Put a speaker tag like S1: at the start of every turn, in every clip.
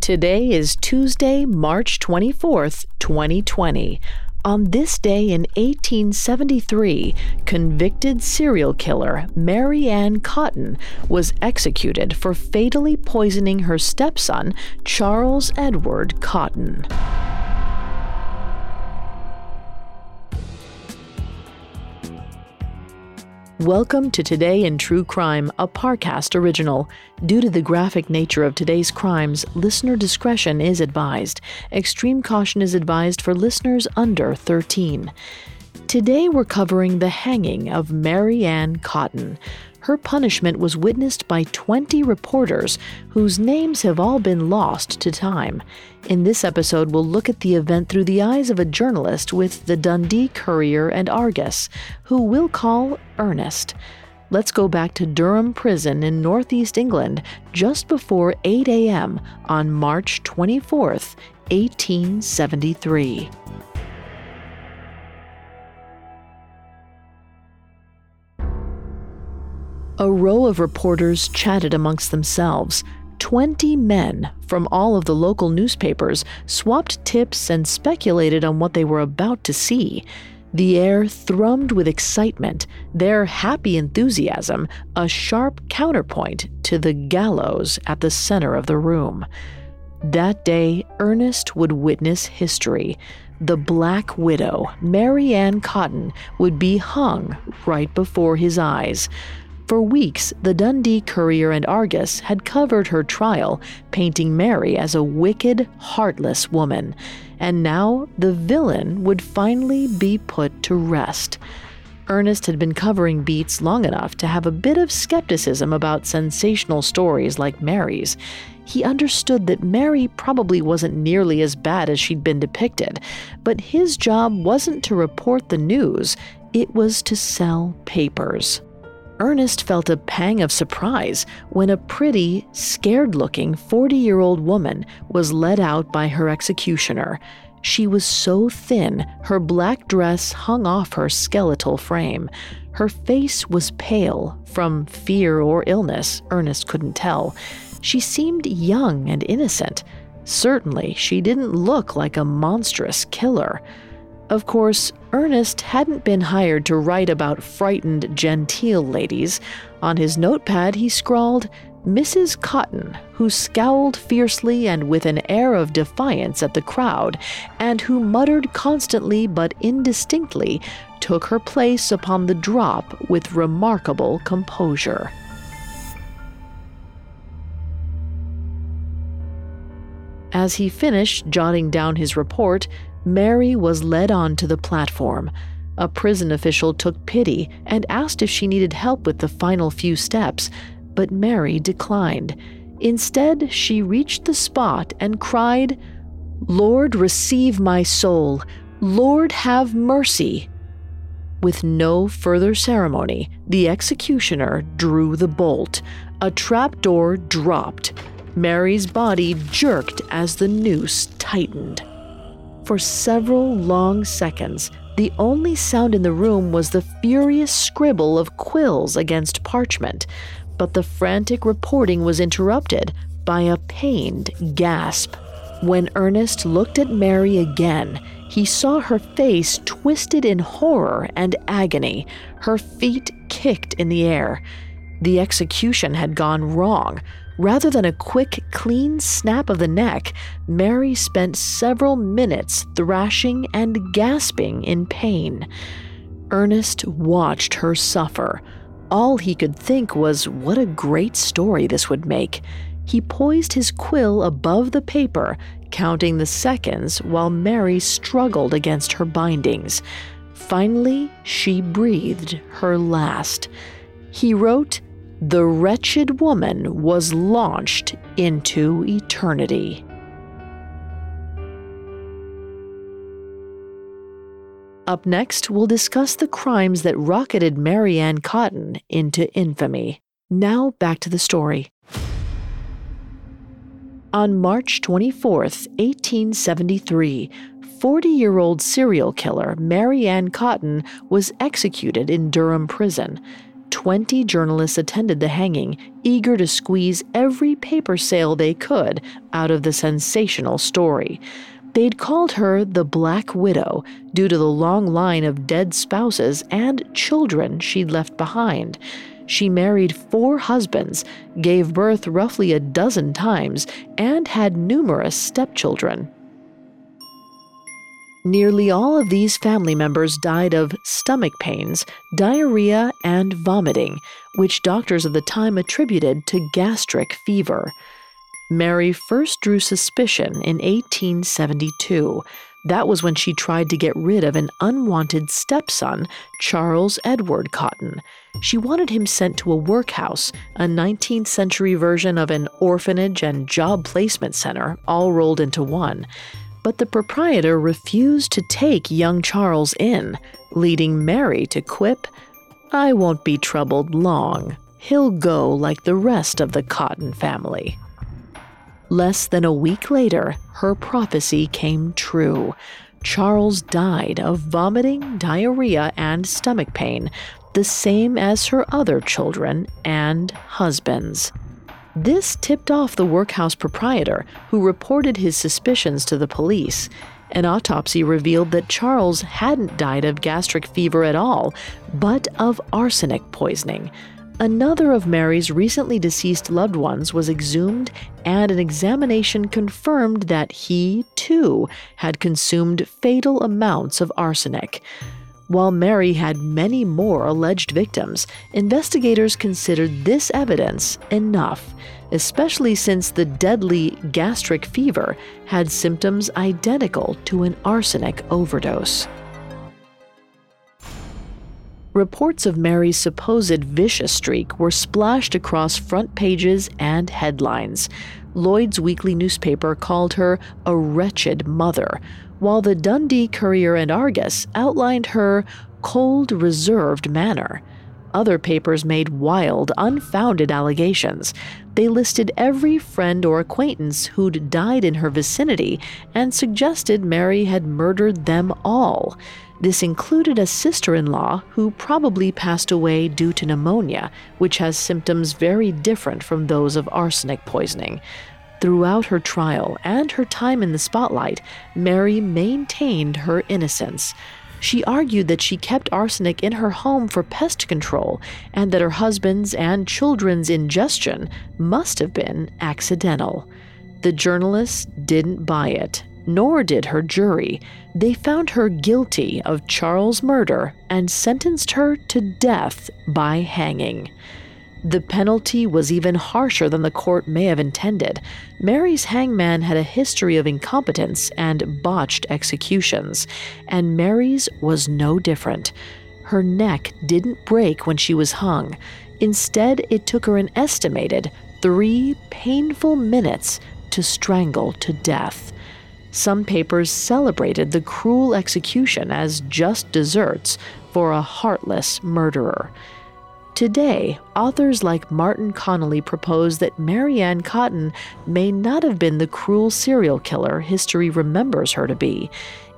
S1: Today is Tuesday, March 24th, 2020. On this day in 1873, convicted serial killer Mary Ann Cotton was executed for fatally poisoning her stepson, Charles Edward Cotton. Welcome to Today in True Crime, a Parcast original. Due to the graphic nature of today's crimes, listener discretion is advised. Extreme caution is advised for listeners under 13. Today we're covering the hanging of Mary Ann Cotton. Her punishment was witnessed by 20 reporters whose names have all been lost to time. In this episode, we'll look at the event through the eyes of a journalist with the Dundee Courier and Argus, who we'll call Ernest. Let's go back to Durham Prison in northeast England just before 8 a.m. on March 24th, 1873. A row of reporters chatted amongst themselves. Twenty men from all of the local newspapers swapped tips and speculated on what they were about to see. The air thrummed with excitement, their happy enthusiasm a sharp counterpoint to the gallows at the center of the room. That day, Ernest would witness history. The Black Widow, Mary Ann Cotton, would be hung right before his eyes. For weeks, the Dundee Courier and Argus had covered her trial, painting Mary as a wicked, heartless woman. And now the villain would finally be put to rest. Ernest had been covering beats long enough to have a bit of skepticism about sensational stories like Mary's. He understood that Mary probably wasn't nearly as bad as she'd been depicted, but his job wasn't to report the news, it was to sell papers. Ernest felt a pang of surprise when a pretty, scared looking 40 year old woman was led out by her executioner. She was so thin, her black dress hung off her skeletal frame. Her face was pale, from fear or illness, Ernest couldn't tell. She seemed young and innocent. Certainly, she didn't look like a monstrous killer. Of course, Ernest hadn't been hired to write about frightened, genteel ladies. On his notepad, he scrawled, Mrs. Cotton, who scowled fiercely and with an air of defiance at the crowd, and who muttered constantly but indistinctly, took her place upon the drop with remarkable composure. As he finished jotting down his report, Mary was led on to the platform. A prison official took pity and asked if she needed help with the final few steps, but Mary declined. Instead, she reached the spot and cried, Lord, receive my soul. Lord, have mercy. With no further ceremony, the executioner drew the bolt. A trapdoor dropped. Mary's body jerked as the noose tightened. For several long seconds, the only sound in the room was the furious scribble of quills against parchment, but the frantic reporting was interrupted by a pained gasp. When Ernest looked at Mary again, he saw her face twisted in horror and agony, her feet kicked in the air. The execution had gone wrong. Rather than a quick, clean snap of the neck, Mary spent several minutes thrashing and gasping in pain. Ernest watched her suffer. All he could think was what a great story this would make. He poised his quill above the paper, counting the seconds while Mary struggled against her bindings. Finally, she breathed her last. He wrote, the wretched woman was launched into eternity. Up next, we'll discuss the crimes that rocketed Mary Ann Cotton into infamy. Now, back to the story. On March 24, 1873, 40 year old serial killer Mary Ann Cotton was executed in Durham Prison. 20 journalists attended the hanging, eager to squeeze every paper sale they could out of the sensational story. They'd called her the Black Widow due to the long line of dead spouses and children she'd left behind. She married four husbands, gave birth roughly a dozen times, and had numerous stepchildren. Nearly all of these family members died of stomach pains, diarrhea, and vomiting, which doctors of the time attributed to gastric fever. Mary first drew suspicion in 1872. That was when she tried to get rid of an unwanted stepson, Charles Edward Cotton. She wanted him sent to a workhouse, a 19th century version of an orphanage and job placement center, all rolled into one. But the proprietor refused to take young Charles in, leading Mary to quip, I won't be troubled long. He'll go like the rest of the Cotton family. Less than a week later, her prophecy came true. Charles died of vomiting, diarrhea, and stomach pain, the same as her other children and husbands. This tipped off the workhouse proprietor, who reported his suspicions to the police. An autopsy revealed that Charles hadn't died of gastric fever at all, but of arsenic poisoning, Another of Mary's recently deceased loved ones was exhumed, and an examination confirmed that he, too, had consumed fatal amounts of arsenic. While Mary had many more alleged victims, investigators considered this evidence enough, especially since the deadly gastric fever had symptoms identical to an arsenic overdose. Reports of Mary's supposed vicious streak were splashed across front pages and headlines. Lloyd's weekly newspaper called her a wretched mother, while the Dundee Courier and Argus outlined her cold, reserved manner. Other papers made wild, unfounded allegations. They listed every friend or acquaintance who'd died in her vicinity and suggested Mary had murdered them all. This included a sister in law who probably passed away due to pneumonia, which has symptoms very different from those of arsenic poisoning. Throughout her trial and her time in the spotlight, Mary maintained her innocence. She argued that she kept arsenic in her home for pest control and that her husband's and children's ingestion must have been accidental. The journalists didn't buy it nor did her jury. They found her guilty of Charles' murder and sentenced her to death by hanging. The penalty was even harsher than the court may have intended. Mary's hangman had a history of incompetence and botched executions, and Mary's was no different. Her neck didn't break when she was hung. Instead, it took her an estimated three painful minutes to strangle to death. Some papers celebrated the cruel execution as just desserts for a heartless murderer. Today, authors like Martin Connolly propose that Mary Ann Cotton may not have been the cruel serial killer history remembers her to be.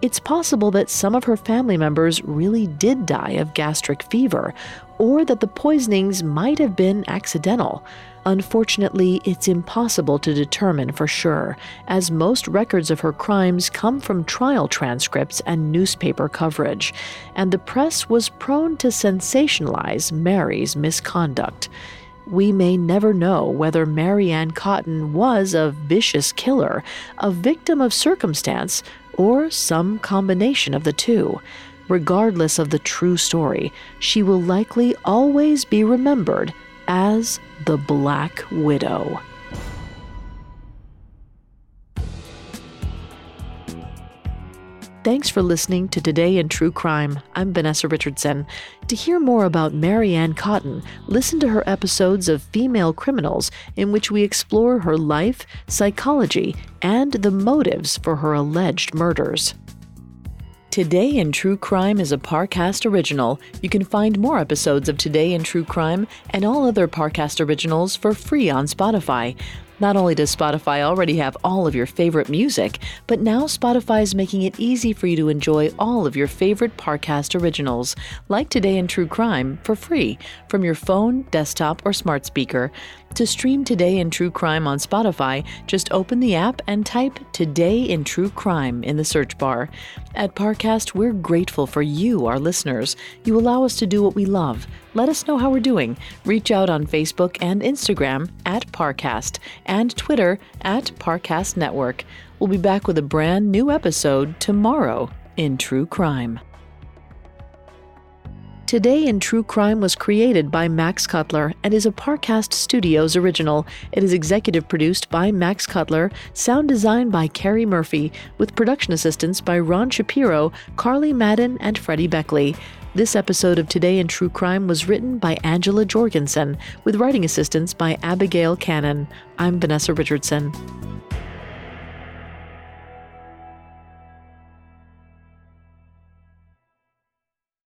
S1: It's possible that some of her family members really did die of gastric fever, or that the poisonings might have been accidental. Unfortunately, it's impossible to determine for sure, as most records of her crimes come from trial transcripts and newspaper coverage, and the press was prone to sensationalize Mary's misconduct. We may never know whether Mary Ann Cotton was a vicious killer, a victim of circumstance, or some combination of the two. Regardless of the true story, she will likely always be remembered as the Black Widow. Thanks for listening to Today in True Crime. I'm Vanessa Richardson. To hear more about Mary Ann Cotton, listen to her episodes of Female Criminals, in which we explore her life, psychology, and the motives for her alleged murders. Today in True Crime is a Parcast original. You can find more episodes of Today in True Crime and all other Parcast originals for free on Spotify. Not only does Spotify already have all of your favorite music, but now Spotify is making it easy for you to enjoy all of your favorite Parcast originals, like Today in True Crime, for free from your phone, desktop, or smart speaker. To stream Today in True Crime on Spotify, just open the app and type Today in True Crime in the search bar. At Parcast, we're grateful for you, our listeners. You allow us to do what we love. Let us know how we're doing. Reach out on Facebook and Instagram at Parcast and Twitter at Parcast Network. We'll be back with a brand new episode tomorrow in True Crime. Today in True Crime was created by Max Cutler and is a Parcast Studios original. It is executive produced by Max Cutler, sound designed by Carrie Murphy, with production assistance by Ron Shapiro, Carly Madden, and Freddie Beckley. This episode of Today in True Crime was written by Angela Jorgensen, with writing assistance by Abigail Cannon. I'm Vanessa Richardson.